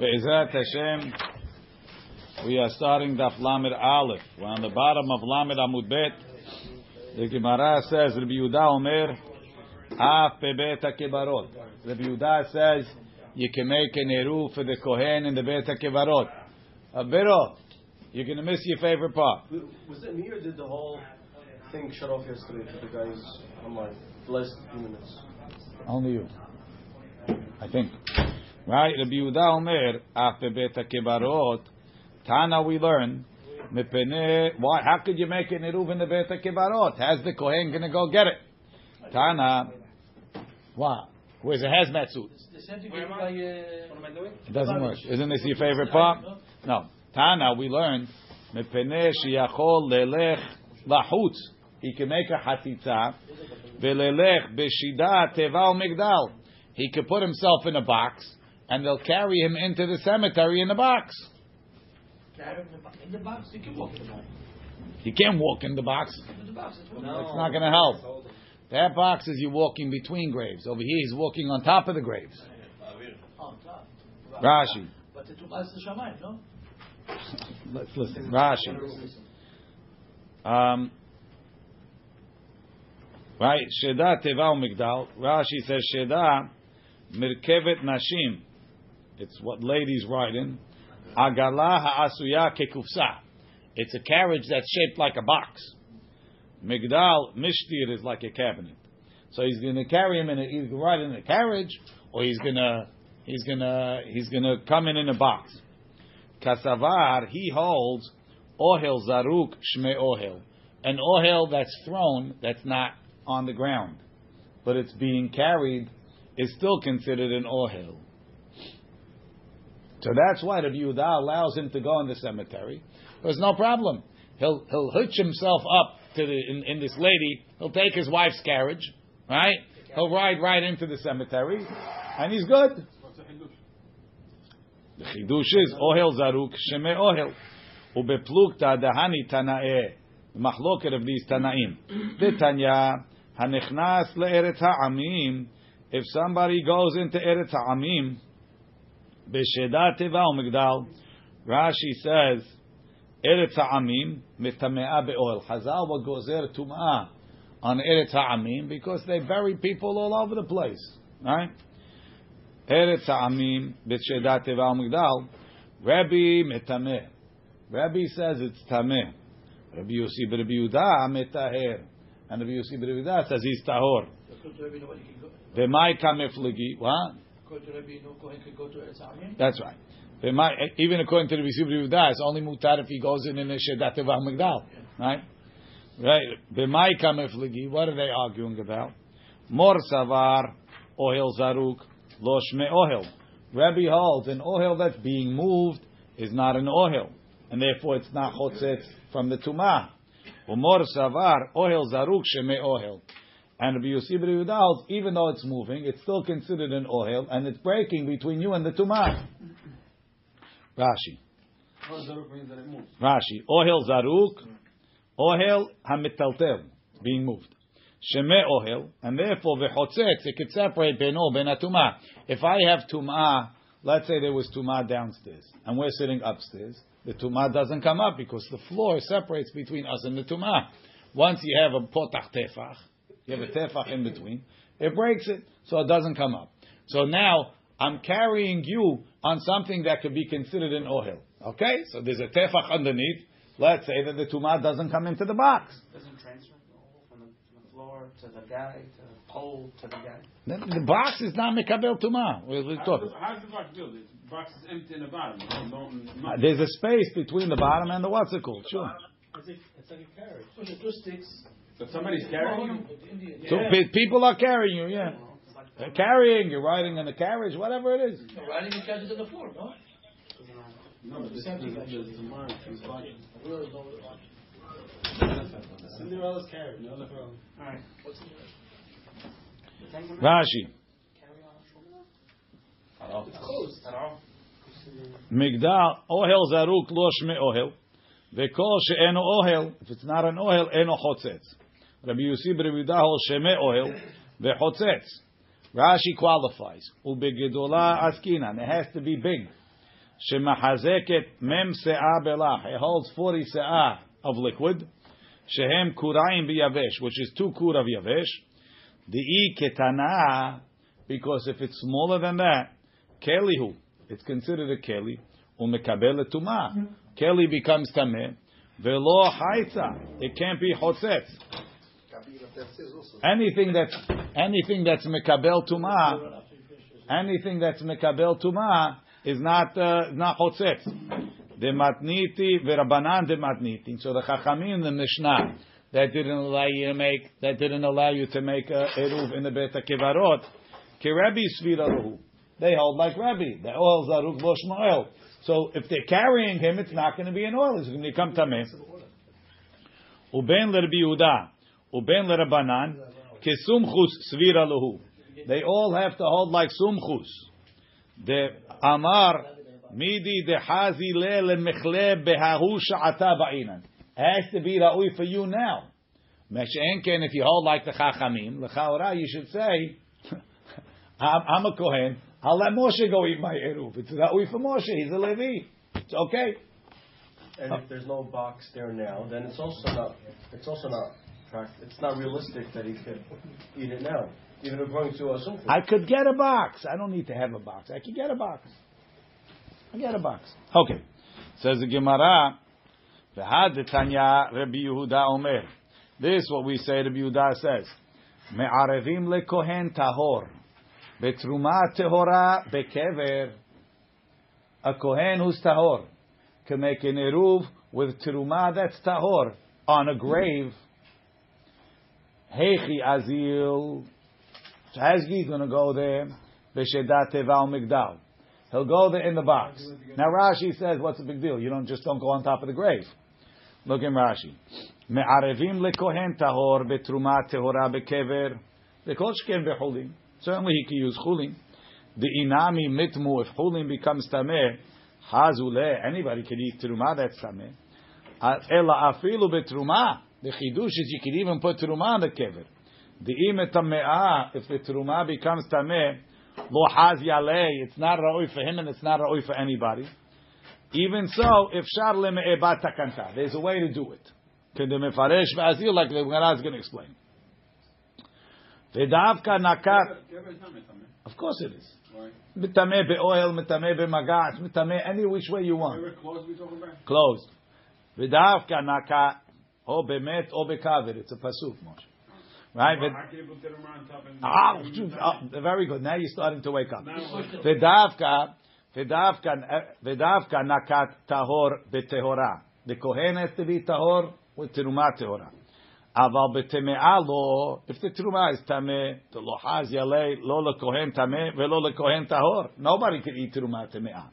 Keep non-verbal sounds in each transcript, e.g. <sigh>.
Be'ezrat Hashem, we are starting Daf Lamed Aleph. We're on the bottom of Lamed Amud Bet. The Gemara says, Rabbi Yehuda Omer, Af Bebet HaKebarot. Rabbi Yehuda says, you can make an Eru for the Kohen in the Bet HaKebarot. Abiro, you're going to miss your favorite part. Was it me or did the whole thing shut off yesterday for the guys online? The last few minutes. Only you. I think. Right? Rabbi Yehuda Omer, Af Bebet HaKebarot. Tana we learn, Mepene, why, how could you make an Eruv in the Bet HaKebarot? How's the Kohen going to go get it? Tana, what? Where's a hazmat suit? It doesn't work. Isn't this your favorite part? No. Tana, we learned, Mepene sheyachol lelech lahutz. He can make a hatitza, velelech b'shida teval migdal. He could put himself in a box, and they'll carry him into the cemetery in the box. In the box, you can walk in the box. He can't walk in the box. In the box, it's It's not going to help. That box is you walking between graves. Over here, he's walking on top of the graves. on top. Rashi. But the Tumas is Shamayim, no? Let's listen. Rashi. Um, right, Sheda Teva Migdal. Rashi says Sheda Mirkevet Nashim. It's what ladies ride in. Agala Ha'asuya Kekufsa. It's a carriage that's shaped like a box. Migdal Mishtir is like a cabinet. So he's going to carry him in a, he's ride in a carriage, or he's going to he's going to he's going to come in in a box. Kasavar, he holds ohel zaruk shme ohel, an ohel that's thrown that's not on the ground, but it's being carried is still considered an ohel. So that's why Rabbi Yehuda allows him to go in the cemetery. There's no problem. He'll he'll hitch himself up to the in, in this lady. He'll take his wife's carriage, right? He'll ride right into the cemetery, and he's good. The chidush is ohel zaruk sheme ohel ubeplukta dahani tanae machloket of these tanaim. Detanya hanechnas leeretz ha'amim. If somebody goes into eretz ha'amim, b'shedat teva umigdal, Rashi says eretz ha'amim mitamea be'ohel. Chazal what gozer tumah on eretz ha'amim because they bury people all over the place, right? Eretz Ha'amim b'shedat teva umigdal. Rabbi metameh. Rabbi says it's tameh. Rabbi Yossi b'Rabbi Yehuda metaher. And Rabbi Yossi b'Rabbi Yehuda says he's tahor. According to Rabbi, nobody can go. V'mai kameflegi. What? That's right. V'mai, even according to Yossi b'Rabbi Yehuda, it's only mutar if he goes in in a shedat umigdal. Right? Right. V'mai kameflegi. What are they arguing about? Mor savar ohel zaruk lo shme ohel. Rabbi holds an ohel that's being moved is not an ohel, and therefore it's not chotzetz from the tumah. Umor savar ohel zaruk shme ohel. And Rabbi Yehuda holds, even though it's moving, it's still considered an ohel, and it's breaking between you and the tumah. Rashi. Rashi. Ohel zaruk, ohel hamitaltel, being moved. Sheme ohel, and therefore v'chotzetz, it could separate beno ben tumah. If I have tumah, let's say there was tumah downstairs, and we're sitting upstairs, the tumah doesn't come up because the floor separates between us and the tumah. Once you have a potach tefach, you have a tefach in between, it breaks it, so it doesn't come up. So now I'm carrying you on something that could be considered an ohel. Okay, so there's a tefach underneath. Let's say that the tumah doesn't come into the box. doesn't transfer the whole from the, from the floor to the guy to the pole to the guy. The, the box is not mekabel tumah. We're, we're talking. How's the box built? The box is empty in the bottom. Don't- don't- Uh, There's a space between the bottom and the what's it called? Sure. It's like a carriage. So the two sticks. But somebody's carrying you. So yeah. people are carrying you, yeah. They're carrying, you're riding in a carriage, whatever it is. No, riding the carriage on the floor, no? No, but this is the mark. He's watching. Where is no- Cinderella's carriage. No, no. Alright. What's in there? Rashi. It's closed. At? Migdal, ohel zaruk lo shme ohel. Vekol she'eno ohel, if it's not an ohel, eno chotzetz. Rabbi Yossi ben Yehuda hol sheme ohel, vechotzetz. Rashi qualifies. Ubegedola askinan, it has to be big. Shemahazeket mem se'ah belach. It holds 40 se'ah of liquid. Shehem kurayim biyavesh, which is two kur of yavesh. Di'i ketana, because if it's smaller than that, kelihu, it's considered a keli. Umekabel tuma. Mm-hmm. Keli becomes tameh. Velo haitza. It can't be chotzetz. Anything that's anything that's mekabel tuma, anything that's mekabel tuma is not uh, not chotzetz. The matniti v'rabanan the matniti. So the chachamim the mishnah that didn't allow you to make that didn't allow you to make a eruv in the beta kevarot. Kerebi sviraruhu. They hold like Rabbi. The oil zaruk shmoel. So if they're carrying him, it's not going to be an oil. It's going to become tameh. Uben l'Rabbi Yehuda, uben l'Rabbanan, kesumchus svira lahu. They all have to hold like sumchus. The Amar midi de hazi le lemechle behahu sha'ata. Has to be ra'ui for you now. Meshenken, if you hold like the Chachamim, l'chaora, you should say, <laughs> I'm, I'm a Kohen, I'll let Moshe go eat my eruv. It's ra'ui for Moshe, he's a Levi. It's okay. And if there's no box there now, then it's also not. It's also not. Prac- It's not realistic that he could eat it now, even according to a sumchus. I could get a box. I don't need to have a box. I could get a box. I get a box. Okay. Says the Gemara, "V'had Tanya Rabbi Yehuda Omer." This is what we say. Rabbi Yehuda says, "Me'arevim lekohen tahor, betruma tehora bekever." A kohen who's tahor can make an eruv with teruma that's tahor on a grave. Hechi azil. So Hazgi's going to go there. B'shedat teval migdal. He'll go there in the box. Now Rashi says, what's the big deal? You don't just don't go on top of the grave. Look in Rashi. Me'arevim lekohen tahor betruma tehora bekever. Bekol shken bechulin. Certainly he can use chulin. The inami mitmu, if chulin becomes tameh, hazule, anybody can eat teruma, that's tameh. Ela afilu betruma. The chidush is you can even put teruma on the kever. The imetamea, if the teruma becomes tameh, lo haz yaleh, it's not ra'oi for him and it's not ra'oi for anybody. Even so, if shar leme'ebat takanta, there's a way to do it. Can the mefaresh v'azil, like the Gemara is going to explain. V'davka nakat, of course it is. Why? Mitameh be'oil, mitameh be'magat, mitameh any which way you want. Where clothes we talking about? Closed. V'davka nakat, o bemet o bekaver. It's a pasuk, Moshe. Right? V'd- I can't put that around top and. Ah, ah, very good. Now you're starting to wake up. V'davka, v'davka, v'davka nakat tahor betehora. The kohen has to be tahor with teruma tehora. Aval betemea lo, if the teruma is tameh, the lohaz yalei lo lekohen tameh velo lekohen tahor. Nobody can eat teruma temea.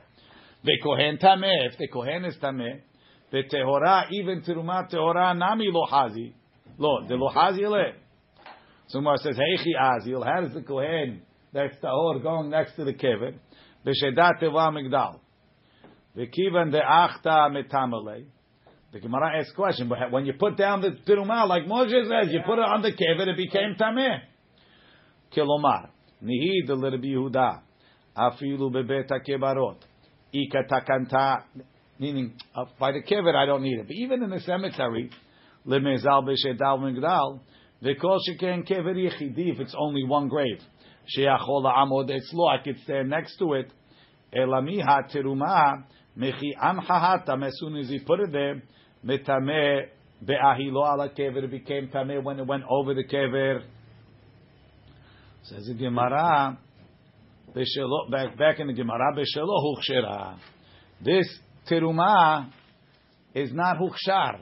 Vekohen tameh, if the kohen is tameh, the tehora, even teruma tehora nami lohazi. Lo, the lohazi yalei. Somewhere says, Heichi Azil, how does the Kohen that's Tahor going next to the Kever? B'shedat Teva Migdal. V'kivan de'achta metamale. The Gemara asks question, but when you put down the Tirumah, like Moshe says, you put it on the Kever, it became Tameh. Kilomar. Nihi de Yehuda. Afilu bebet kebarot. Ika takanta. Meaning, uh, by the Kever, I don't need it. But even in the cemetery, Lemezal b'shedal migdal, V'kol sheken kever yechidi, if it's only one grave. Sheachol amod etzlo, I could stand next to it. Elamiha teruma, mechi amchahatam, as soon as he put it there, metameh be'ahilo ala kever, became tameh when it went over the kever. Says the Gemara, back, back in the Gemara. This teruma is not huchshar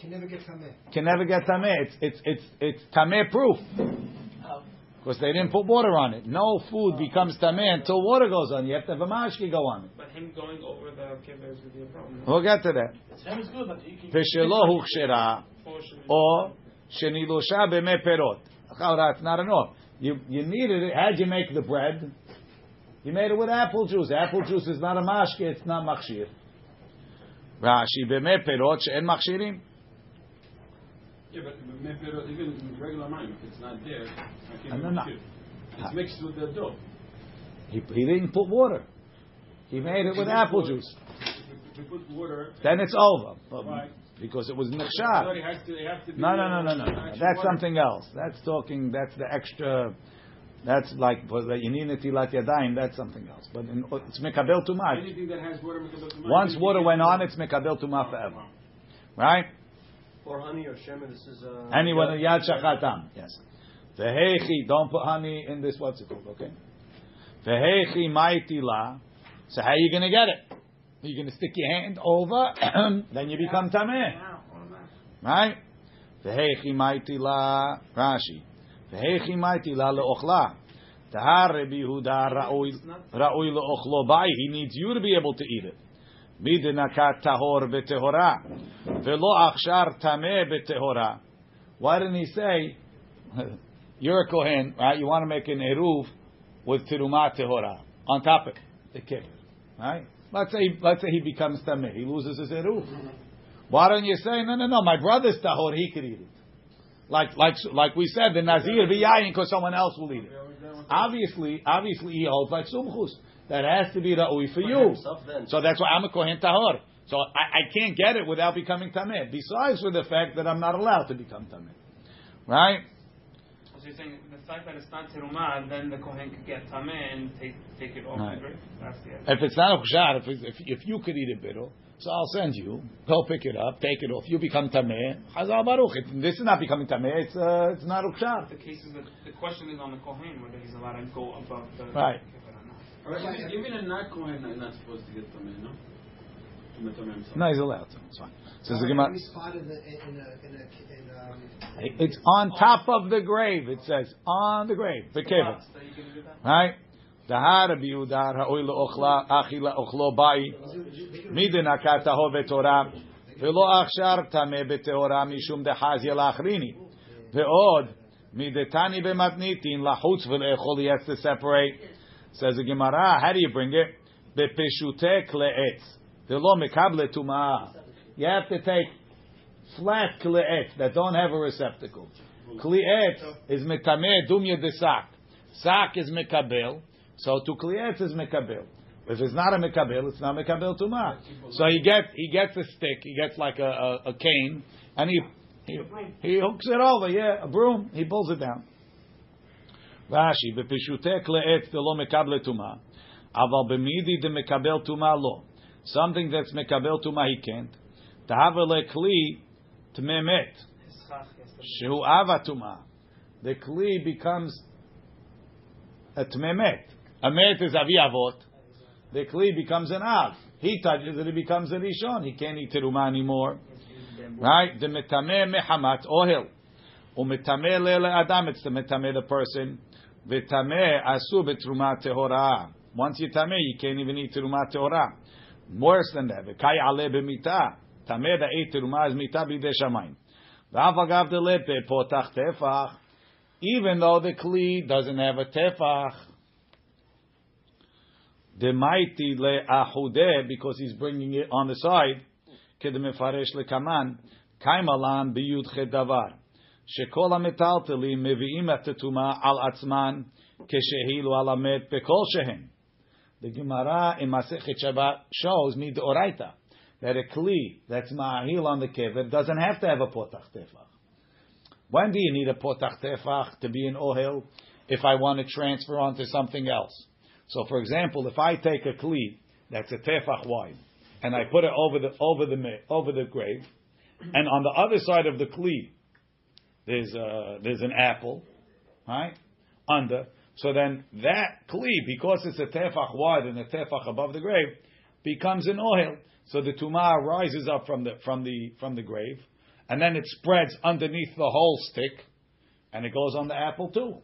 Can never get tameh. can never get tameh. It's it's it's it's tameh proof oh. because they didn't put water on it. No food becomes tameh until water goes on. You have to have a mashki go on it. But him going over the kibbutz would be a problem. We'll get to that. Shem is good, but you can. V'shelo huchshera Portion. or shenilosha b'meh perot. Chawra, It's not enough. You you needed it. How'd you make the bread? You made it with apple juice. Apple juice is not a mashke, It's not machshir. Rashi b'meh perot she'en machshirim. Yeah, but but maybe even in regular mine, if it's not there, I can't no, even no. It's mixed with the dough. He, he didn't put water. He made it with apple juice. If you put water. Then it's over. But Right. Because it was So nechshad. it has to, it has to be. No, no, uh, no, no, no. no. That's water. something else. That's talking. That's the extra. That's like that you need netilat yadayim. That's something else. But in, it's mekabel tumah. Anything that has water. makabel tumah, Once water went on, it's mekabel tumah forever. Right? Or honey or shemen. This is uh, Anyone yeah. yad shachatam. Yes. Vehechi. Don't put honey in this. What's it called? Okay. Vehechi maitila. So how are you going to get it? You're going to stick your hand over, <clears throat> then you become tameh. Right? Vehechi maitila. Rashi. Vehechi maitila leochla. Tahar Rabbi Yehuda ra'oi leochlo bai. He needs you to be able to eat it. Midinakat tahor betehora. Velo achshar tameh betehora. Why didn't he say, <laughs> you're a kohen, right? You want to make an eruv with tiruma tehora on top of the kibbutz, right? Let's say, let's say he becomes tameh, he loses his eruv. Mm-hmm. Why don't you say, no, no, no, my brother's tahor, he could eat it. Like, like, like we said, the nazir v'yayin because someone else will eat it. Obviously, obviously he holds like sumchus. That has to be ra'ui for you. So that's why I'm a kohen tahor. So I, I can't get it without becoming tameh. Besides for the fact that I'm not allowed to become tameh, right? So you're saying the fact that it's not terumah, then the kohen could get tameh and take take it off Right. the grave. That's the idea. If it's not a kushar, if, if if you could eat a bittul, so I'll send you. Go pick it up, take it off. You become tameh. Chazal baruch. It, this is not becoming tameh. It's uh, it's not a kushar. The case is that the question is on the kohen whether he's allowed to go above the Right. kibbutz or not. All right, even- even a not Kohen is not supposed to get tameh, no? To make tameh himself. No, he's allowed to. It's fine. Says the Gemara. many spot in the in a in a in. It's on top of the grave. It says on the grave. The kibbutz. So you can do that. Right? Dahar Rabbi Yehuda ra'oi le'ochla achi le'ochlo bai midin akat tahor v'torah ve'lo achshar tameh b'teorah mishum dehazia la'achrini ve'od midetani b'matnitin lachutz v'le'echol he has to separate. Says the Gemara how do you bring it? B'peshutek le'etz. Ve'lo mekable tumah. You have to take flat kle'etz that don't have a receptacle. Kle'etz is metameh dumya de sak. Sak is mekabel so to klietz is mekabel. If it's not a mekabel, it's not mekabel tuma. So he gets he gets a stick, he gets like a, a, a cane, and he he, he hooks it over, yeah, a broom. He pulls it down. Rashi, b'pishuteh kleetz de lo mekabel tuma, aval b'midi de mekabel tuma lo. Something that's mekabel tuma he can't. Tahava lekli tmemet. His chach has to be- Shehu ava tuma. The kli becomes a tmemet. A is avi avot. The kli becomes an av. He touches it, it becomes a rishon. He can't eat teruma anymore. Right? The metameh mehamat ohel. Umetameh lele adam. It's the metameh the person. V'tameh asu betruma tehora. Once you tameh, you can't even eat teruma tehora. Worse than that. V'kai ale b'mita. Tameh that ate teruma is mita b'idei shamayim. V'av agav de lepe potach tefach. Even though the kli doesn't have a tefach. The mighty le ahudeh because he's bringing it on the side. כדמפרש לקמן, קיימלן בי"ח דבר, שכל המטלטלים מביאים את הטומאה על עצמן כשהילו על המת בכל שהן. The Gemara in Masechet Shabbat shows me the Oraita that a kli that's ma'ahil on the kever doesn't have to have a potach tefach. When do you need a potach tefach to be an ohel? If I want to transfer onto something else. So, for example, if I take a kli that's a tefach wide and I put it over the over the over the grave, and on the other side of the kli there's a, there's an apple, right under. So then that kli, because it's a tefach wide and a tefach above the grave, becomes an oil. So the tumah rises up from the from the from the grave, and then it spreads underneath the whole stick, and it goes on the apple too.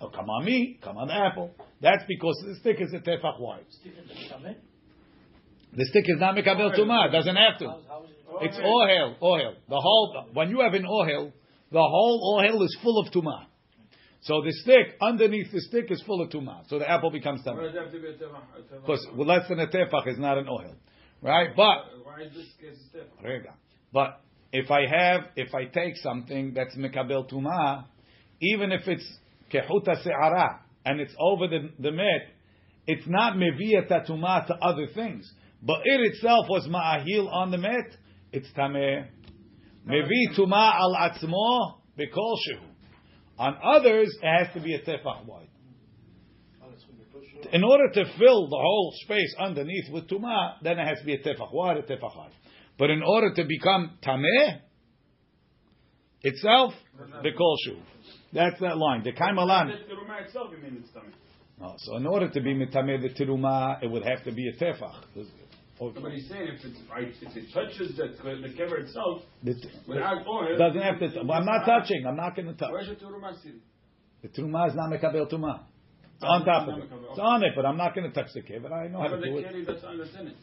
Oh, come on me, come on the apple. That's because the stick is a tefach wide. The stick is not mekabel tumah. It doesn't have to. It's ohel, ohel. The whole when you have an ohel, the whole ohel is full of tumah. So the stick underneath the stick is full of tumah. So the apple becomes Why tamah. does it have to be a tefach? A tefach? Because less than a tefach is not an ohel, right? But Why is this case tefach? Rega. But if I have, if I take something that's mekabel tuma, even if it's kehuta se'ara and it's over the the met, it's not mevia tatuma to other things, but it itself was ma'ahil on the met, it's tameh. Mevi tuma al atzmo bekol shehu. On others, it has to be a tefach wide. In order to fill the whole space underneath with tuma, then it has to be a tefach wide, a tefach high. But in order to become tameh itself, bekol shehu. That's that line. The kaimalan. The itself, you mean it's. No, so in order to be mitameh the tiruma, it would have to be a tefach. But he's saying if, right, if it touches the, the kever itself, The- without oil, doesn't have to. Well, I'm not touching. I'm not going to touch. Where's the Ruma sitting? The truma is not mekabel tuma. It's on top of it. It's on it, but I'm not going to touch the kever. I know how to do it. keli that's on the Senate.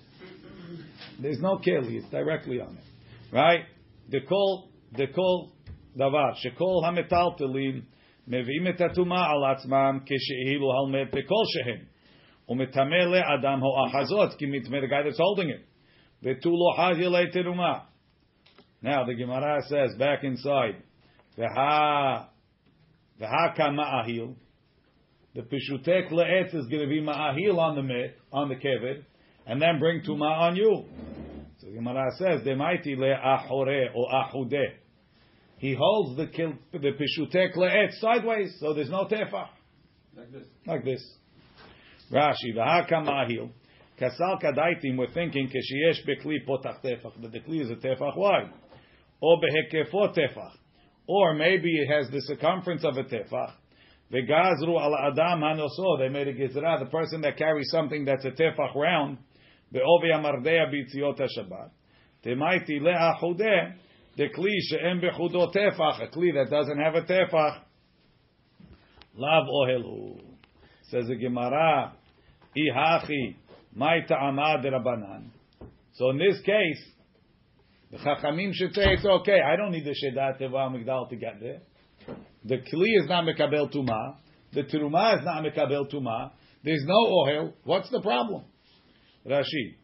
There's no keli. It's directly on it, right? The kol, the kol davar shekol hametaltelim מביאים את הטומאה על עצמם כשאילו הלמד בכל שהם ומטמא לאדם האחזות כי מתמא the guy that's holding it ותו לא חזי לי תרומה Now the Gemara says back inside והא והא כמאהיל the pishutek le'etz is going to be ma'ahil on the mit, on the kevid, and then bring tuma on you. So the Gemara says, "Demaiti le'achore or ahudeh." He holds the kil, the pishutek le'etz sideways, so there's no tefach Like this. like this. Rashi, v'haka ma'ahil. Kasal kadaitim, we're thinking, keshiyesh bekli potach tefach, but the kli is a tefach wide. Or behekefo tefach. Or maybe it has the circumference of a tefach. V'gazru al adam hanoso, they made a gizra, the person that carries something that's a tefach round, ve'ovi amardea b'tziot ha-shabbat. Temaiti le'achudeh, the kli she'em bechudo tefach, a kli that doesn't have a tefach, lav ohelu. Says the Gemara, ihachi, mai ta'amad rabanan. So in this case, the Chachamim should say it's okay. I don't need the Shedat Teva Migdal to get there. The Kli is not Mekabel Tuma. The Teruma is not Mekabel Tuma. There's no Ohel. What's the problem? Rashi.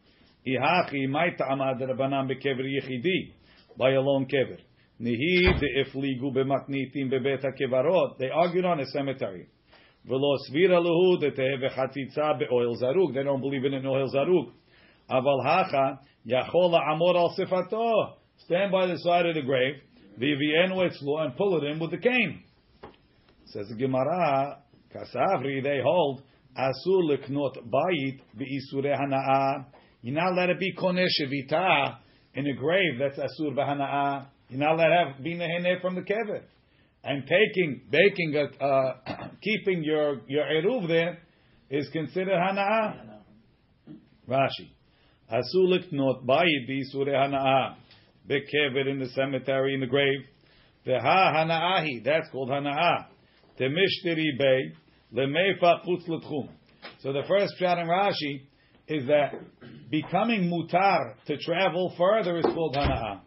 Ihachi mai ta'amad rabanan bekever yichidi. By a lone kever. Nihi de ifligu bematnitim bebet kevarot. They argued on a cemetery. V'lo svira lehu de teheve chatzitza be'oil zaruk. They don't believe in an oil zaruk. Aval hacha yachol amor al sifato. Stand by the side of the grave. V'vienu etzlo and pull it in with the cane. Says the Gemara, Kasavri, they hold asur leknot bayit be'isure hana'ah. You're not allowed to be koneh shevita in a grave that's asur b'hana'ah. You're not allowed to have be neheneh from the kever. And taking, baking, a, uh, <coughs> keeping your your eruv there is considered hana'ah. Rashi, asur leknot bayit be'isure hana'ah. Bekever in the cemetery in the grave. Veha hana'ahi. That's called hana'ah. Temishtiri bay lemefa chutz l'tchum. So the first shot in Rashi is that becoming mutar to travel further is called hana'ah.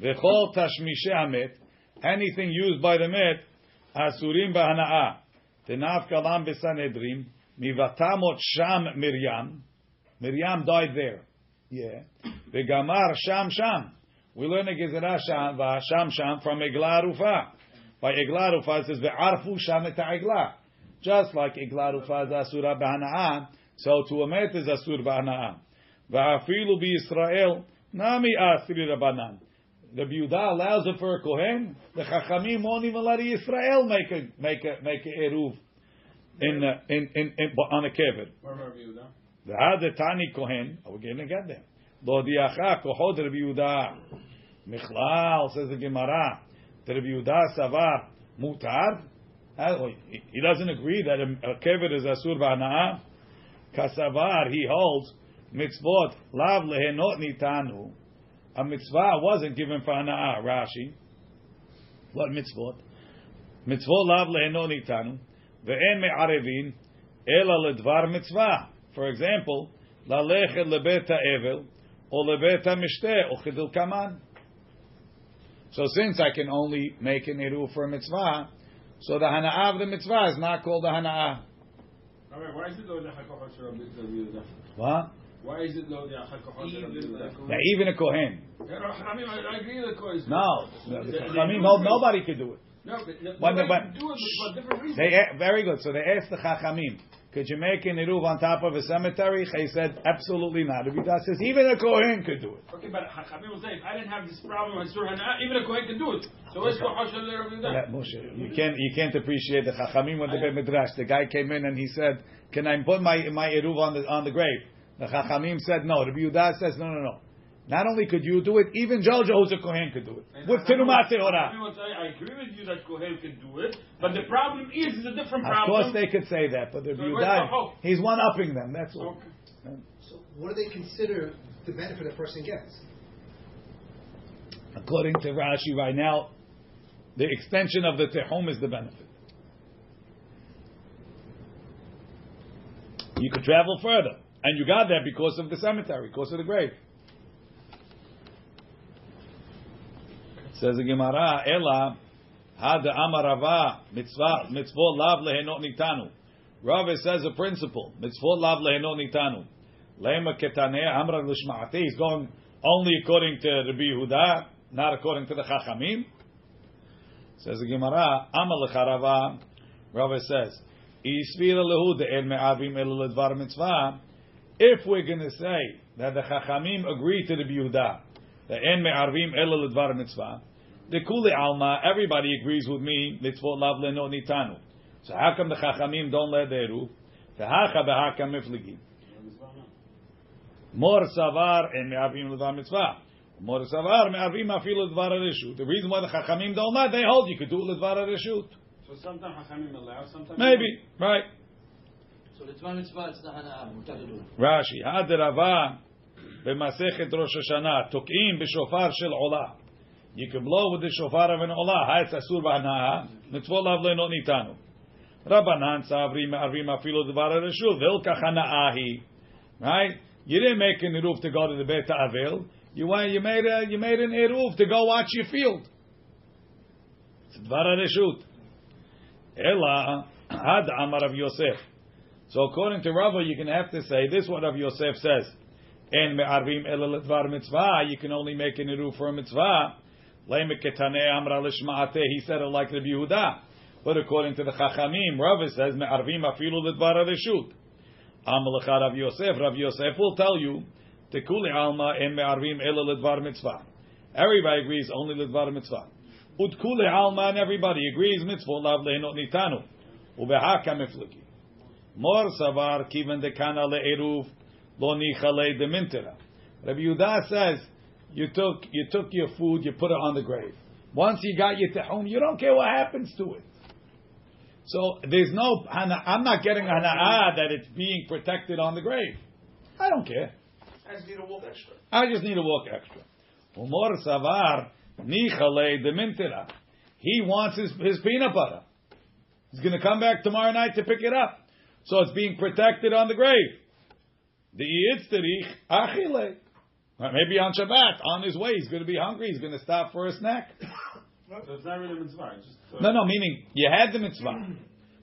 V'chol tashmishe hamet, anything used by the met, asurim b'hana'ah. Tenav kalam b'sanedrim, mivatamot sham Miriam. Miriam died there. Yeah. V'gamar sham sham. We learn a gezerah sham, sham sham from Eglah Rufa. By Eglah Rufa it says ve'arfu sham et. Just like Eglah Rufa is asura b'hana'ah, so to a met is asur b'hana'ah. Va'afilu b'Yisrael, nami asri rabanan. The Yehuda allows it for a kohen. The Chachamim won't even let a Yisrael make a make a make a eruv in uh, in, in, in on a kever. Where were you now? The Had Tani Kohen, oh, we're going to get there. Lo diacha kohod Rabbi Yehuda. Michlal says the Gemara. Rabbi Yehuda savar mutar. Oh, He doesn't agree that a, kever is asur b'ana'ah. Kasavar he holds mitzvot lav lehenot nitanu. A mitzvah wasn't given for hana'ah. Rashi. What mitzvot? Mitzvot lav lehenot nitanu. Ve'en me'arevin ela ledvar mitzvah. For example, ללכת לבית האבל, או לבית המשתה, או כדלקמן. So since I can only make an eruv for a mitzvah, so the hana'ah of the mitzvah is not called the hana'ah. Rabbi, why is it lo diachakohot shel Rabbi Yehuda? What? Why is it lo Now even a kohen. I mean, I I agree the Kohen. No, the Chachamim do hold nobody could do it. No, but no- When the- do it but different reasons. They a- very good. So they asked the Chachamim, Could you make an eruv on top of a cemetery? He said, absolutely not. Rabbi Yehuda says, even a kohen could do it. Okay, but Chachamim will say, if I didn't have this problem with Surah even a Kohen can do it. So where's Kohen Shel Rabbi Yehuda? Moshe, you can't you can't appreciate the Chachamim with the Beit Midrash. The guy came in and he said, "Can I put my my eruv on the on the grave?" The Chachamim said no. Rabbi Yehuda says no, no, no. Not only could you do it, even Jojo who's a kohen could do it And with Chachamim- terumat Chachamim tehora. will say, I agree with you that Kohen can do it, but the problem is, it's a different problem. Of course, they could say that, but Rabbi So where's the Yehuda, he's one upping them. That's all. Okay. So what do they consider the benefit a person gets? According to Rashi, right now, the extension of the tehom is the benefit. You could travel further, and you got there because of the cemetery, because of the grave. Says the Gemara, Ela had amarava mitzvah mitzvot lav lehenot nitanu. Rav says a principle mitzvot lav lehenot nitanu. Lema ketaneh amra lishmaati. He's going only according to Rabbi Yehuda, not according to the Chachamim. Says the Gemara, Amal lecharava. Rav says, Isvira lehu de'el me'avim el ledvar mitzvah. If we're going to say that the Chachamim agree to the Yehuda, the en me'arvim el ledvar mitzvah, the kuli alma, everybody agrees with me, mitzvot lav leno nitanu. So how come the Chachamim don't let the eruv? V'hacha b'haka mifligi. Mor savar en me'avim ledvar mitzvah. Mor savar me'avim afilu ledvar reshut. The reason why the Chachamim don't let, they hold you could do ledvar reshut. So sometimes Chachamim allow, sometimes Maybe, right. So the Tzva Mitzvah, it's the Hana'ah, mutar to do it. Rashi, had Rava במסכת ראש השנה, תוקעים בשופר של עולה. You can blow with the shofar of an olah. Ha'etz asur b'hanaha. Mitzvot lav le'not nitanu. Rabbanan sa'avrim arvim afilo dvar ha'reshul. Vilka chana'ahi. Right? You didn't make an eruv to go to the Beit Avil. You went, you made a, you made an eruv to go watch your field. It's dvar ha'reshut. Ela had amar of Yosef. So according to Rava, you can have to say this what of Yosef says. And me'arvim ela mitzvah. You can only make an eruv for a mitzvah. He said it like Rabbi Yehuda, but according to the Chachamim, Rava says me'arvim afilu ledvar reshut. Amalecha Rav Yosef. Rav Yosef will tell you tekuli alma en me'arvim ela ledvar mitzvah. Everybody agrees only ledvar mitzvah. Utkuli alma and everybody agrees mitzvah lav lehenot nitanu. Ubehaka mifliki. Mor savar kiven dekana le'eruv lo nichale demintera. Rabbi Yehuda says you took you took your food, you put it on the grave. Once you got your tehum, you don't care what happens to it. So there's no I'm not getting hana'ah that it's being protected on the grave. I don't care. I just need to walk extra. I just need to walk extra. Umor savar nichale demintera. He wants his, his peanut butter. He's going to come back tomorrow night to pick it up. So it's being protected on the grave. The yitzterich achile. Or Maybe on Shabbat, on his way, he's going to be hungry. He's going to stop for a snack. <coughs> So it's not really a mitzvah. It's just, uh, No, no, meaning you had the mitzvah,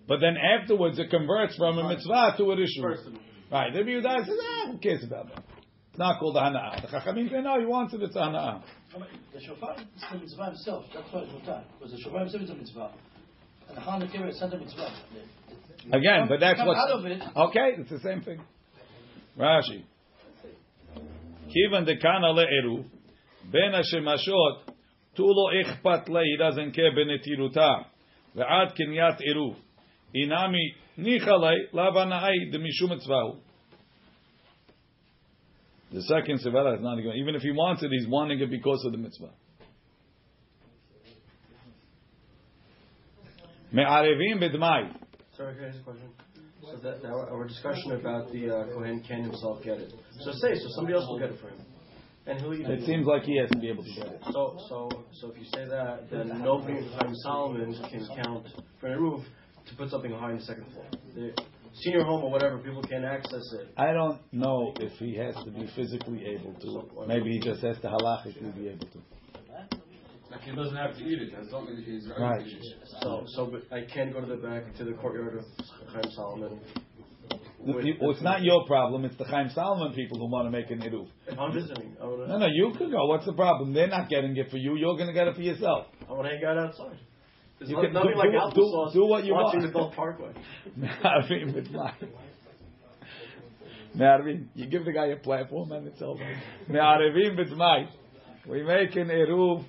but then afterwards it converts from a mitzvah to a rishut. Personal. Right? The Yehuda says, ah, who cares about that? It's not called a hana'ah. The Chachamim say, no, he wants it, it's a hana'ah. The shofar is the mitzvah himself. That's why it's mutar. Because the shofar himself is a mitzvah. And the Hanukkah is not a mitzvah. Again, but that's come what. out of it. Okay, it's the same thing. Rashi. Kivan dekana le'eruv, ben hashemashot, tu lo ichpat le, he doesn't care benetiruta, ve'ad kinyat eruv, inami nichale, lavanai demishum etzvahu. The second sevara is not even, even if he wants it, he's wanting it because of the mitzvah. Me'arevim b'dmai. Sorry, can I ask a question? So that, that our, discussion about the uh, Kohen can himself get it. So say, so somebody else will get it for him, and he'll eat it. Seems like he has to be able to get it. So, so, so if you say that, then nobody in Solomon can count for a roof to put something high on the second floor. The senior home or whatever, people can't access it. I don't know if he has to be physically able to. Maybe he just has to halachically be able to. Like he doesn't have to eat it as long as he's Right. So, so but I can go to the back to the courtyard of Chaim Solomon. The peop- well, it's not your problem. It's the Chaim Solomon people who want to make an eruv. I'm visiting. I No, no, you could go. What's the problem? They're not getting it for you. You're going to get it for yourself. I wanna hang out outside. There's You no- can nothing do- like do- applesauce do what you watching want. the Gulf Parkway. <laughs> Me'arvim b'dmai. Me'arvim. You give the guy a platform and it's over. Me'arvim b'dmai. We make an eruv.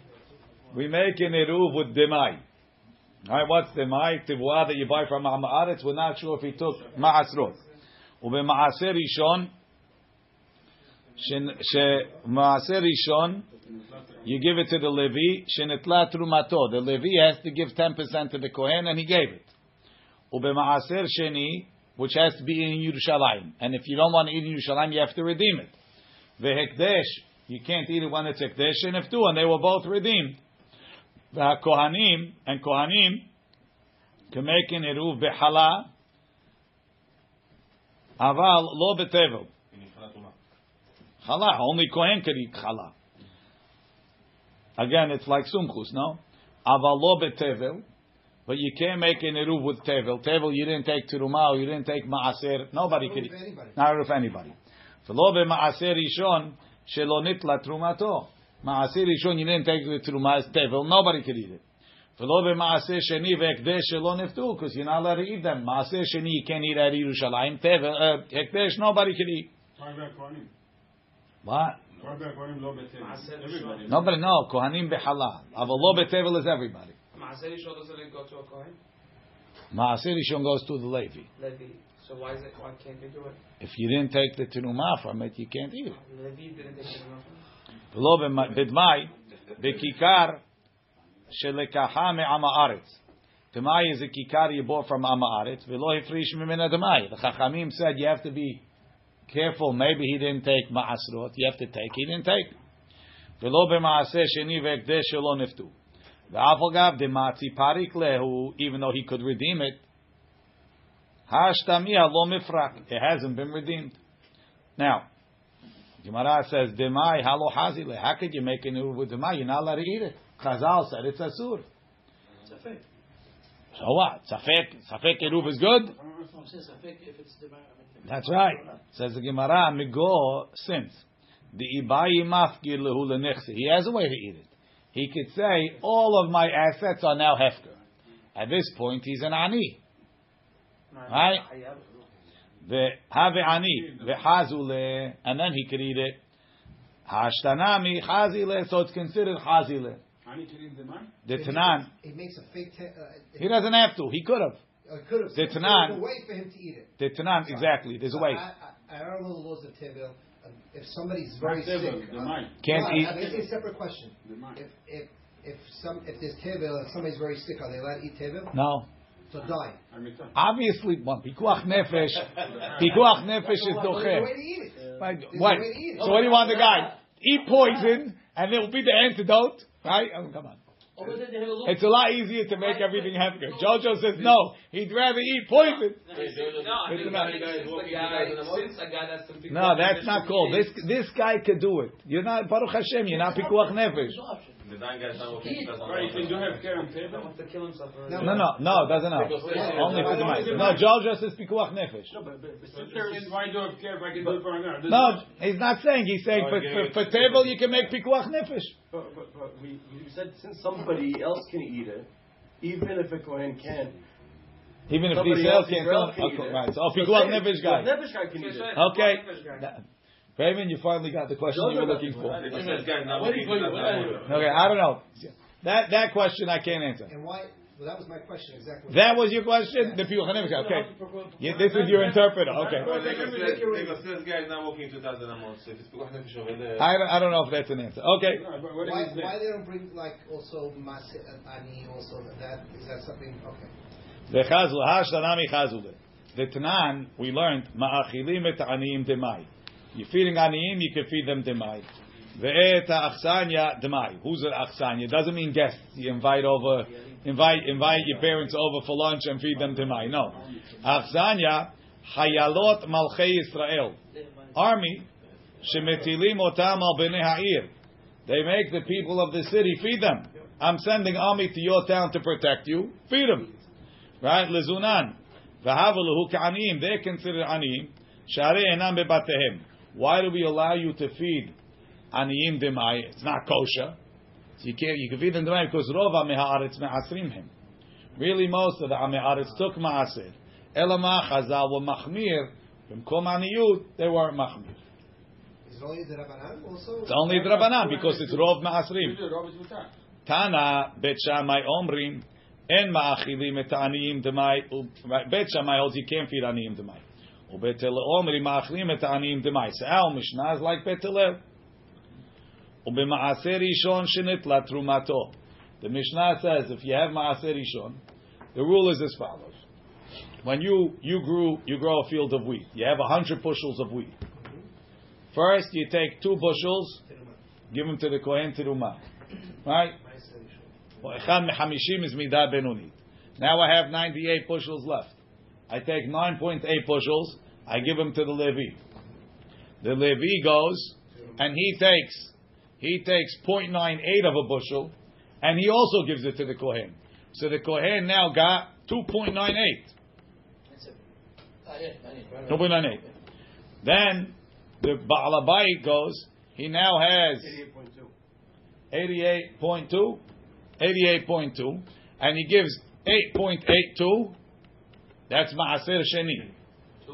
We make an eruv with demai. Alright, what's demai? Tivua that you buy from Ha'ma'aretz. We're not sure if he took ma'asrot. ובמעשר ראשון, שמעשר ראשון, you give it to the Levi, שנטלה תרומתו. The Levi has to give 10% to the Kohen, and he gave it. ובמעשר שני, which has to be in Yerushalayim. And if you don't want to eat in Yerushalayim, you have to redeem it. והקדש, you can't eat it when it's הקדש, and if two, and they were both redeemed. And Kohanim can make an eruv behala, aval lo. Chala, only Kohen can eat chala. Again, it's like sumchus, no? Aval lo betevel, but you can't make an eruv with tevel. Tevel you didn't take tiruma, you didn't take maaser. Nobody can eat. Not eruv anybody. V'lo be maaser ishon shelo nitla. Maaser rishon, you didn't take the teruma as tevel. Nobody could eat it. V'lo b'maaser sheni ve'ekdesh shelo niftu, because you're not allowed to eat them. Maaser sheni, you can't eat at Yerushalayim. Tevel, uh, ekdesh, nobody could eat. What? Nobody, no. Kohanim behala. Aval lo betevel is everybody. Maaser Yisrael doesn't go to a Kohen? Maaser Rishon goes to the Levi. Levi. So why is it? Why can't they do it? If you didn't take the teruma from it, you can't eat it. Levi didn't take it enough. ולא במ- בדמאי, בכיכר שלקחה מעם הארץ. דמאי is a כיכר you bought from עם הארץ, ולא הפריש ממנה דמאי. The Chachamim said you have to be careful, maybe he didn't take מעשרות, you have to take, he didn't take. ולא במעשה שני והקדש שלא נפתו. ואף אגב, דמעצי פריק להו, even though he could redeem it, השתמיה לא מפרק, it hasn't been redeemed. Now, Gemara says, Demai halo hazile. How could you make an eruv with demai? You're not allowed to eat it. Chazal said it's asur. It's a fake. So what? Safek, safek eruv is good? I'm it's a fake if it's the I mean, That's right. Says the Gemara, Migo, since the ibayi mafkir lehu lenechse. He has a way to eat it. He could say, all of my assets are now hefker. At this point, he's an ani. Right? V'have ani, v'chazule, and then he could eat it. Hashtanami, chazile, so it's considered chazile. The Tanan, He makes a fake. Te- uh, he doesn't have to. He could have. uh, could have. The There's Tanan- a way for him to eat it. The Tanan, exactly. There's a way. I, I, I don't know the laws of Tevil. Um, if somebody's very sick, uh, Can't no, eat. I mean, it's a separate question. If if if some if there's Tevil and somebody's very sick, are they allowed to eat Tevil? No. So die. Obviously, one pikuach nefesh. Pikuach nefesh is There's doche. to eat it. Like, There's a what? way to eat it. So what do you want the guy? Eat poison, and it will be the antidote, right? Oh, come on. over there they have a look. It's a lot easier to make everything hefker. Jojo says no. He'd rather eat poison. No, I It's mean, not- since the guy, since a guy that's No, that's not called. This this guy could do it. You're not Baruch Hashem. You're not pikuach nefesh. There's no option. Right, you can do have care on table. wants to kill himself. No, No, no, no, doesn't have. Only for the mice. No, Jojo says pikuach nefesh. No, but, but, but since there's why do I have care if I can do it for another? No, he's not saying. He's saying for, for, for table you can make pikuach nefesh. But, but, but we, we said since somebody else can eat it, even if a Kohen can, Even if somebody these sales else can't Israel sell. can eat Okay, it. right. So So pikuach say- nefesh so guy. Nefesh guy can eat it. Okay. Raymond, you finally got the question you were looking for. Waiting for you. Okay, I don't know. That that question I can't answer. And why? Well, that was my question exactly. That was your question. The pikuach nefesh. guy. Okay. Yeah, this is your interpreter. Okay. I don't, I don't know if that's an answer. Okay. Why, why they don't bring like also mas uh, ani also that is that something okay? The chazul hashtanami chazul. The Tanan we learned ma'achilim et aniyim demai. You're feeding aniyim, you can feed them demai. Ve'et achsanya demai. Who's an achsanya? Doesn't mean guests. You invite over, invite invite your parents over for lunch and feed them demai. No, achsanya hayalot malchei Israel. Army shemetilim otam al bnei ha'ir. They make the people of the city feed them. I'm sending army to your town to protect you. Feed them. Right? Lezunan. They're considered aniyim. Shari enam bebatehem. Why do we allow you to feed aniyim demai? It's not kosher. So you can't, you can feed them demai because rova meha'aretz me'asrim him. Really, most of the Ame'aretz took Maaser. Elama Chazal were Machmir. B'mkom Aniyut, they weren't Machmir. Is it only the Rabbanan also? It's only the Rabbanan because it's Rov Maasrim. The Rob is mutar. Tana Bet Shammai Omrim En Ma'achilim Et Aniyim Demai Bet Shammai holds you can't feed Aniyim Demai ובית הלל אומרים מאכלים את העניים דמאי. So our Mishnah is like בית הלל. ובמעשה ראשון שנטלה תרומתו. The Mishnah says if you have מעשה ראשון, the rule is as follows. When you, you grew, you grow a field of wheat. You have a hundred bushels of wheat. First, you take two bushels, give them to the Kohen Tirumah. Right? אחד מחמישים is midah benunit. Now I have 98 bushels left. I take 9.8 bushels, I give them to the Levi. The Levi goes and he takes he takes 0.98 of a bushel and he also gives it to the Kohen. So the Kohen now got 2.98. That's it. Yeah, yeah, right, right. 2.98. Then the Baal Habayit goes, he now has 88.2, 88.2, and he gives 8.82. That's Maaser Sheni.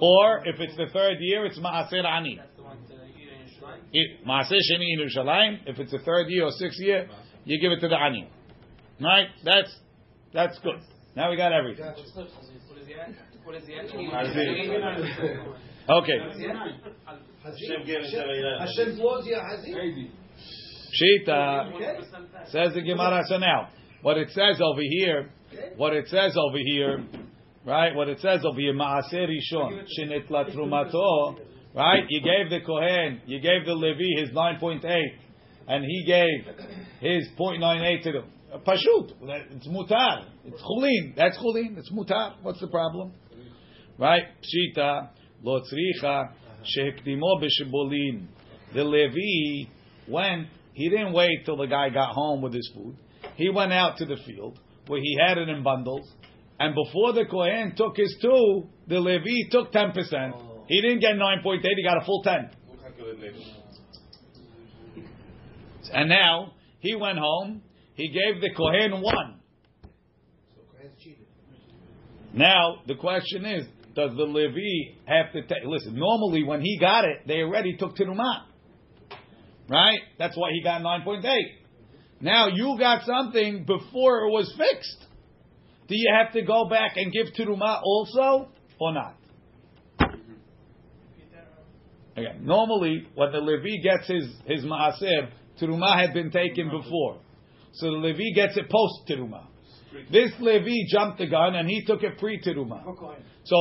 Or if it's the third year, it's Maaser Ani. That's the one to eat in Yerushalayim. It- Maaser Sheni in Yerushalayim. If it's the third year or sixth year, you give it to the Ani. Right? That's that's good. Now we got everything. Gotcha. What is the ad? What is the ad? Okay. Hashem blows you a Shita says the Gemara. So now, what it says over here, what it says over here, right? What it says over here, Maaser Rishon, Shinetla Trumato, right? You gave the Kohen, you gave the Levi his 9.8, and he gave his 0.98 to the Pashut. It's mutar. It's chulin. That's chulin. It's mutar. What's the problem? Right? Pshita, lo tzricha, shehekdimo. The Levi went, he didn't wait till the guy got home with his food. He went out to the field where he had it in bundles. And before the Kohen took his two, the Levi took 10%. He didn't get 9.8, he got a full 10. And now, he went home, he gave the Kohen one. So Kohen's cheated. Now, the question is, does the Levi have to take, listen, normally when he got it, they already took Tirumah. Right? That's why he got 9.8. Now you got something before it was fixed. Do you have to go back and give Tirumah also or not? Again, normally when the Levi gets his, his Maaser, Tirumah had been taken before. So the Levi gets it post Tirumah. This Levi jumped the gun and he took it pre Kohen. So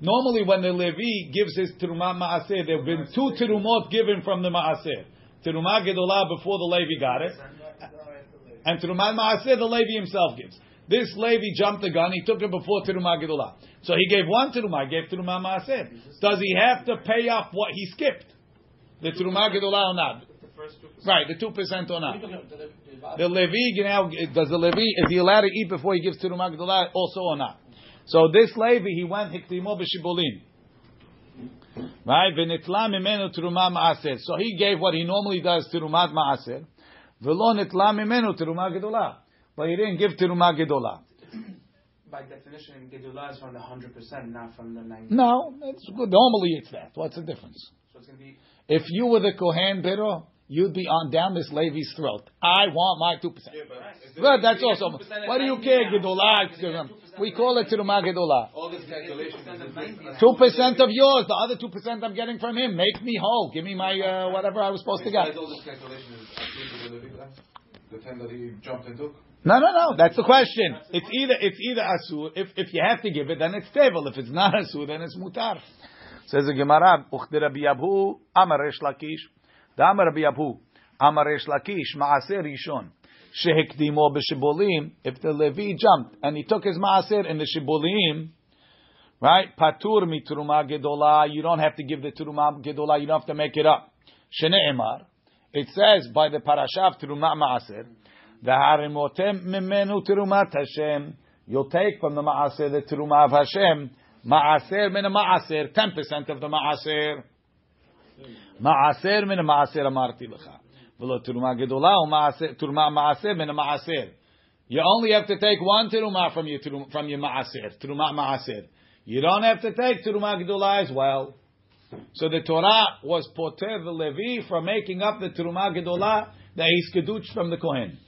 normally when the Levi gives his Terumah Maaser, there have been two Terumot given from the Maaser. Terumah Gedolah before the Levi got it, and Terumah Maaser the Levi himself gives. This Levi jumped the gun, he took it before Terumah Gedolah. So he gave one Terumah, he gave Terumah Maaser. Does he have to pay up what he skipped? The Terumah Gedolah or not? The two percent. Right, the 2% or not. What are you talking? The- Levi now does the Levi is he allowed to eat before he gives the Magdalah also or not? So this Levi he went hiktimo b'shibolin. Right, v'nitla mimenu teruma maaser. So he gave what he normally does terumat maaser. V'lo nitla mimenu teruma gedolah. But he didn't give teruma gedolah. By definition, Gedula is from the hundred percent, not from the ninety. No, it's good. Normally it's that. What's the difference? So it's gonna be If you were the Kohen Biro, you'd be on down this Levi's throat. I want my two percent. Good, that's also. What do you care, Gedolah? We call it Tirumah Gedolah. All this calculation is Two percent of yours, the other two percent I'm getting from him. Make me whole. Give me my uh, whatever I was supposed to get. All this calculation is actually the Levi class? The ten that he jumped and took? No, no, no. That's the question. It's either it's either asur. If if you have to give it, then it's table. If it's not asur, then it's mutar. Says the Gemara, Uchde Rabbi Abahu, Amar Resh Lakish, the Amar Rabbi Abahu, Amar Resh Lakish, Maaser Rishon, Shehekdimo b'shibolim. If the Levi jumped and he took his Maaser in the shibolim, right? Patur mitruma gedola. You don't have to give the truma gedola. You don't have to make it up. Shneemar. It says by the parasha of truma maaser, v'harimotem mimenu terumat Hashem. You'll take from the maaser the teruma of Hashem. Maaser min maaser, ten percent of the maaser. Maaser min maaser amarti lecha. V'lo teruma gedolah umaaser teruma maaser min maaser. You only have to take one teruma from your from your maaser, teruma maaser. You don't have to take teruma gedula as well. So the Torah was poter the Levi from making up the teruma gedula that he's from the kohen.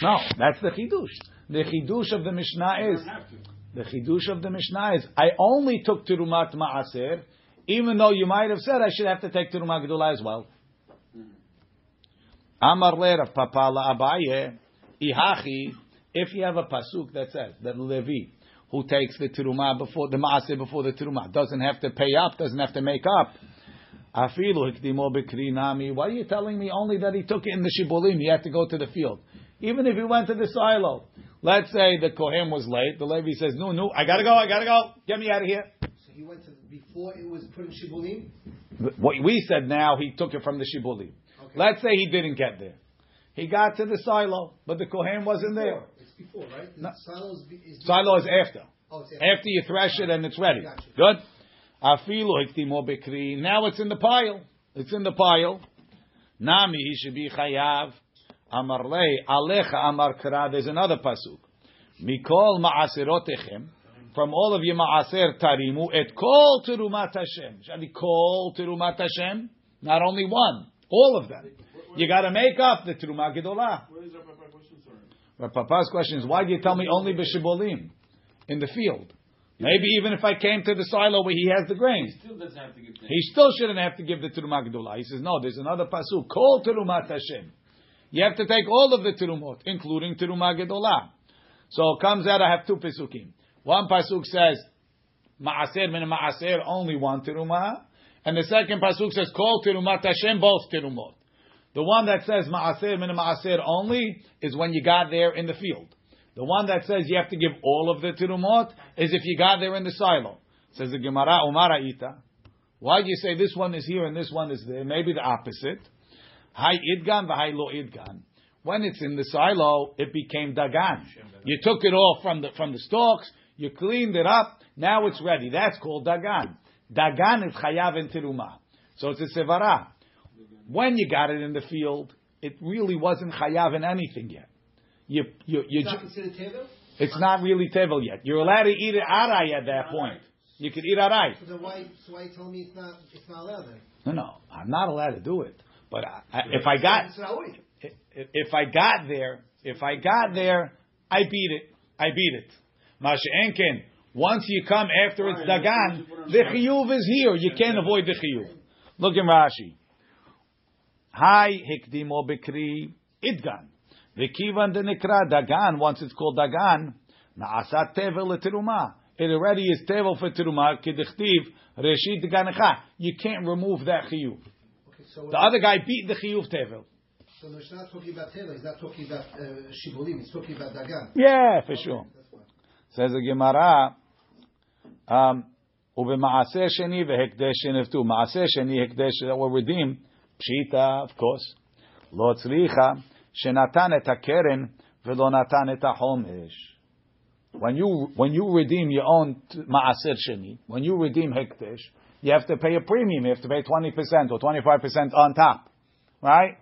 No, that's the chidush. The chidush of the Mishnah is the chidush of the Mishnah is I only took terumat maaser, even though you might have said I should have to take teruma gedula as well. Amar le Rav Papa la Abaye, ihachi. If you have a pasuk that says that Levi who takes the teruma before the maaser before the teruma doesn't have to pay up, doesn't have to make up. Afilu hikdimo b'kri nami. Why are you telling me only that he took it in the shibolim? He had to go to the field. Even if he went to the silo, let's say the kohen was late. The Levi says, "No, no, I gotta go, I gotta go. Get me out of here." So he went to before it was put in shibulim. What we said now, he took it from the shibolim. Okay. Let's say he didn't get there. He got to the silo, but the kohen wasn't there. It's before, right? No. silo is, is Silo is after. Oh, it's After you thresh it and it's ready. Gotcha. Good. Afilu hiktimo bikri. Now it's in the pile. It's in the pile. Nami he should be chayav. Amar lei alecha amar kara. There's another pasuk. Mikol maaserotechem. From all of you maaser tarimu et kol terumat Hashem. Shall be kol terumat Hashem? Not only one. All of them. You got to make up the teruma gedolah. What is Rav Papa? Rav Papa's question is, why do you tell me only b'shibolim in the field? Maybe even if I came to the silo where he has the grain, He Still doesn't have to give he still shouldn't have to give the terumah gedula. He says, no, there's another pasuk, called terumat Hashem. You have to take all of the terumot, including terumah gedula. So it comes out, I have two pasukim. One pasuk says, ma'aser min ma'aser, only one terumah. And the second pasuk says, call terumat Hashem, both terumot. The one that says ma'aser min ma'aser only is when you got there in the field. The one that says you have to give all of the terumot is if you got there in the silo. Says the Gemara, Umara ita. Why do you say this one is here and this one is there? Maybe the opposite. Hai idgan v'hai lo idgan. When it's in the silo, it became dagan. You took it all from the from the stalks, you cleaned it up, now it's ready. That's called dagan. Dagan is chayav in teruma. So it's a sevara. When you got it in the field, it really wasn't chayav in anything yet. You, you, you, It's not ju- tevel. it's not really tevel yet. You're allowed to eat it arai at that point. You could eat arai. So then why? So why you telling me it's not? It's not allowed then? No, no, I'm not allowed to do it. But I, I, if I got, not if I got there, if I got there, I beat it. I beat it. Masha Enken. Once you come after it's dagan, the chiyuv is here. You can't avoid the chiyuv. Look in Rashi. Hi hikdimo bikri idgan. V'kivan denikra dagan. Once it's called dagan, naasat tevel letiruma. It already is tevel for tiruma. Kedichtiv reshit daganecha. You can't remove that chiyuv. Okay, so The other guy beat the chiyuv tevel. so he's not talking about tevel. He's not talking about uh, shibulim. He's talking about dagan. Yeah, for sure. That's fine. Says the Gemara, um, ובמעשה שני והקדש שנפטו. מעשה שני, הקדש that were redeemed, פשיטה, of course. לא צריכה, Shenatan et hakeren velo natan et. When you when you redeem your own maaser sheni, when you redeem hektesh, you have to pay a premium. You have to pay twenty percent or twenty five percent on top, right?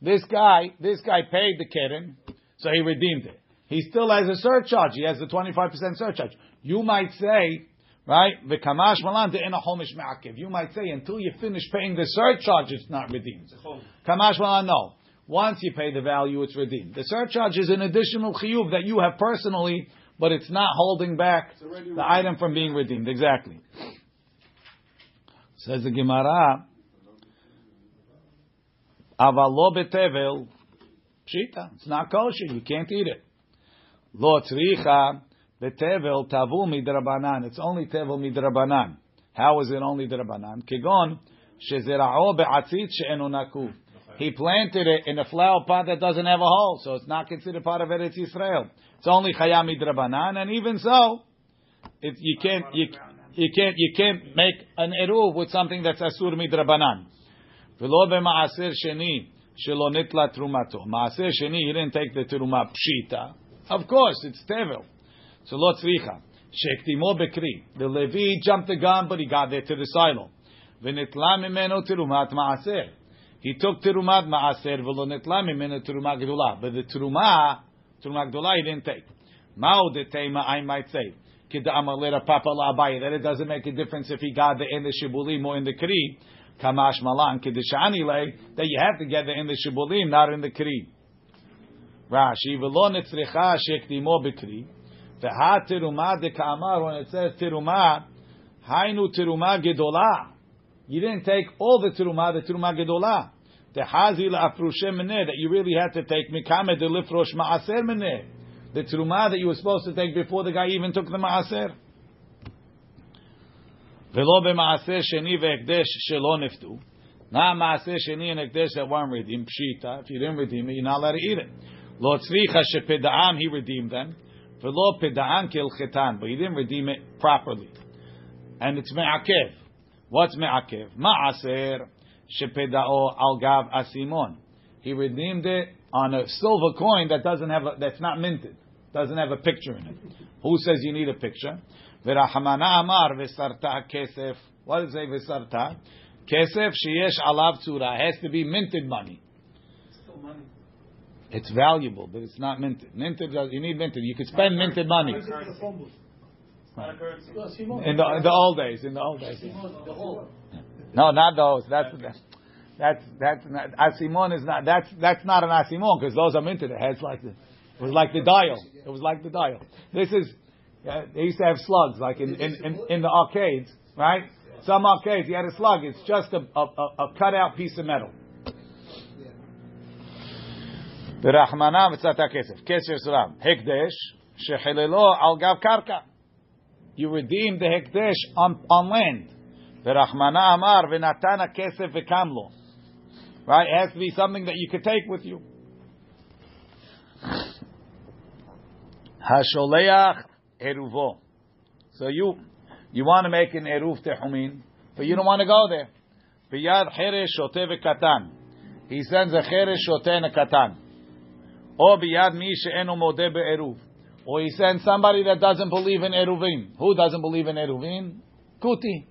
This guy this guy paid the keren, so he redeemed it. He still has a surcharge. He has the twenty five percent surcharge. You might say, right? V'kamash malan in a homish ma'akiv. You might say until you finish paying the surcharge, it's not redeemed. Kamash malan no. Once you pay the value, it's redeemed. The surcharge is an additional chiyuv that you have personally, but it's not holding back the item from being redeemed. Exactly. Says the Gemara, Avalo betevel, pshita. It's not kosher. You can't eat it. Lo tzricha betevel tavu midrabanan. It's only tevel midrabanan. How is it only drabanan? Kegon shezerao be'atzit she'enu naku. He planted it in a flower pot that doesn't have a hole, so it's not considered part of Eretz Yisrael. It's only Chayami Drabanan, and even so, it, you can't you, you can't you can't make an eruv with something that's asur midrabanan. V'lo b'maaser sheni shelo nitla trumato. Maaser sheni, he didn't take the truma pshita. Of course, it's tevel. So lo tzricha. Shektimo bekri. The Levi jumped the gun, but he got there to the silo. V'nitla mimeno trumat maaser. He took terumat ma'aser v'lo netlamim in a terumah gdula, but the terumah terumah gdula he didn't take. Mao detema I might say k'da'amalera papa la'abayi that it doesn't make a difference if he got the in the shibulim or in the kri. Kamash malan k'deshani lay that you have to get the in the shibulim, not in the kri. Rashi v'lo netzricha shekdimo b'kri v'ha terumah deka'amar when it says terumah hainu terumah gdula. You didn't take all the Teruma, the Teruma Gedola. The Hazi Afrushem Meneh, that you really had to take Mikame de Lifrosh Ma'aser Meneh. The Teruma that you were supposed to take before the guy even took the Ma'aser. ולא במעשה שני והקדש שלא נפתו. Not מעשה שני and הקדש that weren't redeemed, pshita. If you didn't redeem it, you're not allowed to eat it. לא צריכה שפדעם, he redeemed them. ולא פדעם כהלכתן, but he didn't redeem it properly. And it's me'akev. What's me'akev? Ma'aser shepeda'o al gav asimon. He redeemed it on a silver coin that doesn't have a, that's not minted, doesn't have a picture in it. Who says you need a picture? V'rahmana amar v'sarta kesef. What does it say v'sarta? Kesef sheyesh alav tzura. Has to be minted money. Still money. It's valuable, but it's not minted. Minted, you need minted. You could spend minted money. In the, in the old days, in the old days. Simon, the whole. No, not those. That's that's that's not, asimon is not that's that's not an asimon because those are minted. It has like the it was like the dial. It was like the dial. This is uh, they used to have slugs like in in, in, in the arcades, right? Some arcades you had a slug. It's just a a, a, a cut out piece of metal. ברחמנה וצאת הכסף, כסף סולם, הקדש, שחיללו על גב קרקע. you redeem the hekdesh on, on land. Verachmana amar v'natana kesef v'kamlo. Right? It has to be something that you could take with you. Hasholeach eruvo. So you you want to make an eruv tehumin, but you don't want to go there. Biyad cheresh shote v'katan. He sends a cheresh shote and a katan. Or biyad mi she'enu modeh be'eruv. Or he sends somebody that doesn't believe in Eruvin. Who doesn't believe in Eruvin? Kuti.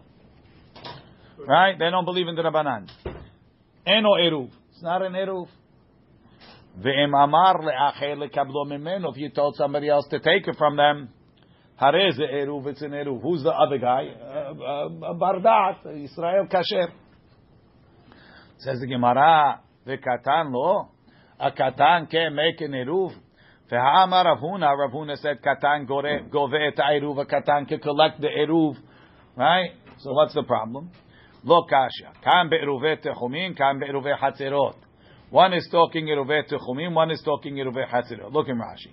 Right? They don't believe in the Rabbanan. Eno Eruv. It's not an Eruv. Ve'em amar le'acher lekablo. If you told somebody else to take it from them, harez Eruv, it's an Eruv. Who's the other guy? Uh, uh, Bardat, Israel Kasher. Says the Gemara, ve'katan lo. A katan can make an Eruv. Ve'ha'amar Rav Huna, Ravuna said, Katan gove et eruv, Katan can collect the eruv, right? So what's the problem? Lo kasha. Kam be'eruve techumin, kam be'eruve hatzerot. One is talking eruve techumin, one is talking eruve hatzerot. Look in Rashi.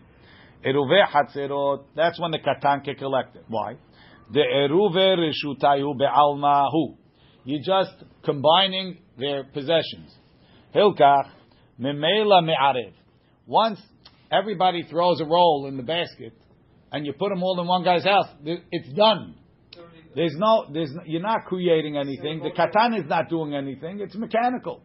Eruve hatzerot, that's when the Katan can collect it. Why? The eruve reshutayu be'almahu. You're just combining their possessions. Hilkach, memela me'arev. Once everybody throws a roll in the basket, and you put them all in one guy's house, it's done. There's no, there's you're not creating anything. The katan is not doing anything. It's mechanical.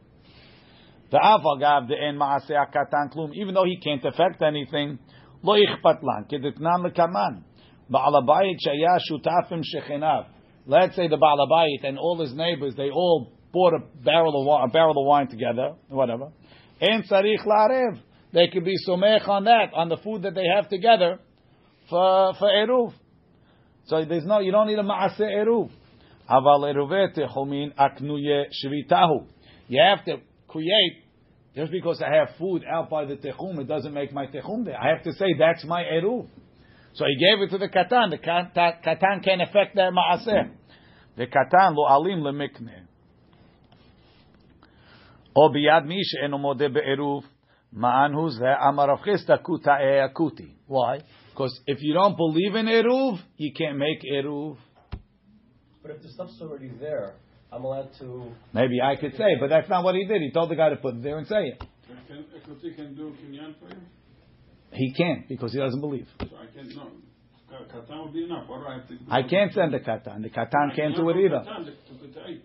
The avagav the en maaseh katan klum. Even though he can't affect anything, lo ichpat lan kedetnan lekaman. Ba'alabayit shaya shutafim shechenav. Let's say the ba'alabayit and all his neighbors, they all bought a barrel of wine, a barrel of wine together, whatever. En tzarich la'arev they could be somech on that, on the food that they have together for, for Eruv. So there's no, you don't need a maase Eruv. Aval Eruvete Homin Aknuye Shvitahu. You have to create, just because I have food out by the Techum, it doesn't make my Techum there. I have to say, that's my Eruv. So he gave it to the Katan. The Katan can't affect that maase. The Katan lo alim le mikne. O biyad mi be'eruv. Ma'an who's there? Amar of Chista kuta akuti. Why? Because if you don't believe in Eruv, you can't make Eruv. But if the stuff's already there, I'm allowed to. Maybe I could say, but that's not what he did. He told the guy to put it there and say it. Can, Akuti can do Kinyan for you? He can't because he doesn't believe. So I can't. Katan would be enough. What do I have to do? I can't send the Katan. The Katan can't do it either. Katan, the, the, the,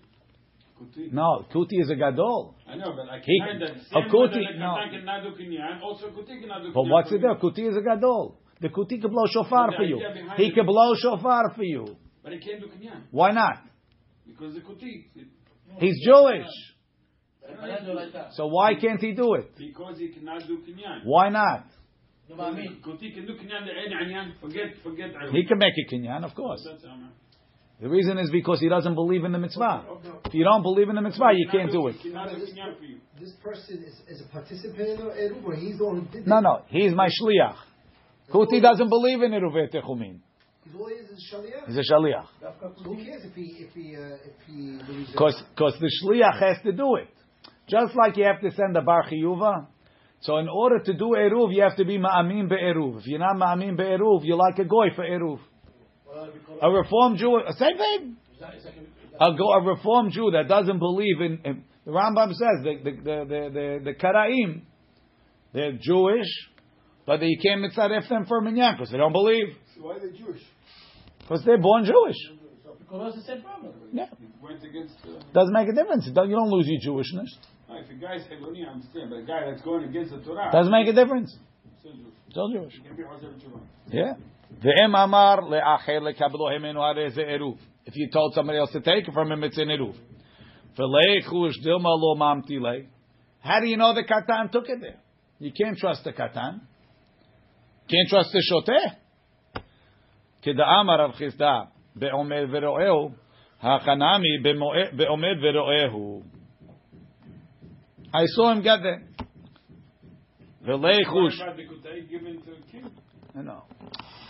Kuti. No, kuti is a gadol. I know, but I He- can that a same kuti- way that the no. Katan cannot do kinyan, also kuti But what's it there? Kuti is a gadol. The kuti can blow shofar for you. He can blow shofar for you. But he can't do kinyan Why not? because the kuti. He's Jewish. I don't do like that. So why can't he do it? Because he cannot do kinyan. Why not? You know I mean? Kuti can do kinyan. Forget, forget. He can make a kinyan, of course. That's Amar. The reason is because he doesn't believe in the mitzvah. If you don't believe in the mitzvah, you can't do it. Cannot do kinyan for you. This person is, is a participant in the Eruv, or he's the one who did No, it? no, he's my shliach. Kuti doesn't believe in Eruvet Techumin. He's all he is is Shaliach. He's a shaliach. So who cares if he, if he, uh, if he believes it? Because the shliach has to do it. Just like you have to send a bar chiyuva. So in order to do eruv, you have to be ma'amin be'eruv. If you're not ma'amin be'eruv, you're like a goy for eruv. A reformed Jew, same thing. Is that- is that- is A, go, a reformed Jew that doesn't believe in, in the Rambam says the the the the, the, the Karaim, they're Jewish, but you can't mitzaref them for minyan because they don't believe Why are they Jewish? because they're born Jewish. Because it's the same problem. Yeah, Went against. Uh, doesn't make a difference. Don't- You don't lose your Jewishness. no, if a guy's Heboni, I understand, but a guy that's going against the Torah. Doesn't make a difference. still Jewish. Still Jewish. He can be Chazer Tshuva. Yeah. Ve'em amar le'acher lekablo hemenu ze eruv. If you told somebody else to take it from him, it's an eruv. Ve'leichush dilma lo mamti le. How do you know the katan took it there? You can't trust the katan. Can't trust the shoteh. Keda'amar Rav Chisda be'omed ve'ro'ehu hachanami be'omed ve'ro'ehu. I saw him get there. Ve'leichush. What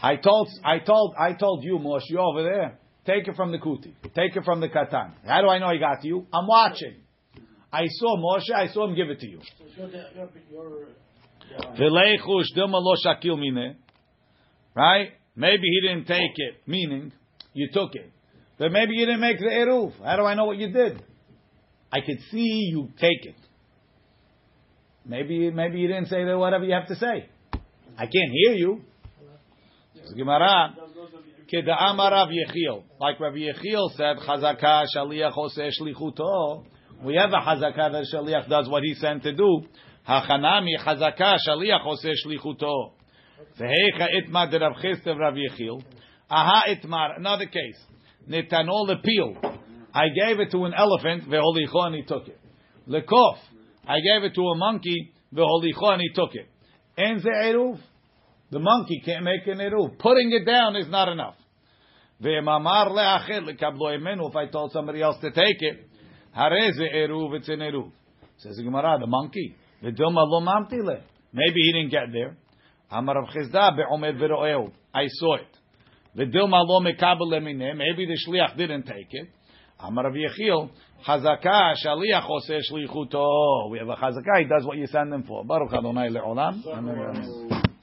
I told, I told, I told you, Moshe, you over there. Take it from the kuti. Take it from the katan. How do I know he got you? I'm watching. I saw Moshe. I saw him give it to you. Mine. Right? Maybe he didn't take it, meaning you took it. But maybe you didn't make the eruv. How do I know what you did? I could see you take it. Maybe, maybe you didn't say that whatever you have to say. I can't hear you. Gemara, Keda'amar Rav Yechiel. Like Rav Yechiel said, Chazaka Shaliach Oseh Shlichuto. We have a Chazaka that Shaliach does what he sent to do. Hachanami Chazaka Shaliach Oseh Shlichuto. Vehecha Itmar de Rav Chisda Rav Yechiel. Aha Itmar. Another case. Netanol Lepil. I gave it to an elephant, Veholicho, and he took it. Lekof. I gave it to a monkey, Veholicho, and he took it. En ze eruv. The monkey can't make an eruv. Putting it down is not enough. Ve'mamar le'achel lekablo emenu. If I told somebody else to take it, hareze eruv, it's an eruv. Says the Gemara, the monkey. V'dilma lo mamtile. Maybe he didn't get there. Amar Rav Chisda be'omed v'ro'eu. I saw it. V'dilma lo mekabel lemine. Maybe the shliach didn't take it. Amar Rav Yechiel, Chazaka shaliach oseh shlichuto. We have a chazaka. He does what you send him for. Baruch Adonai le'olam. Amen.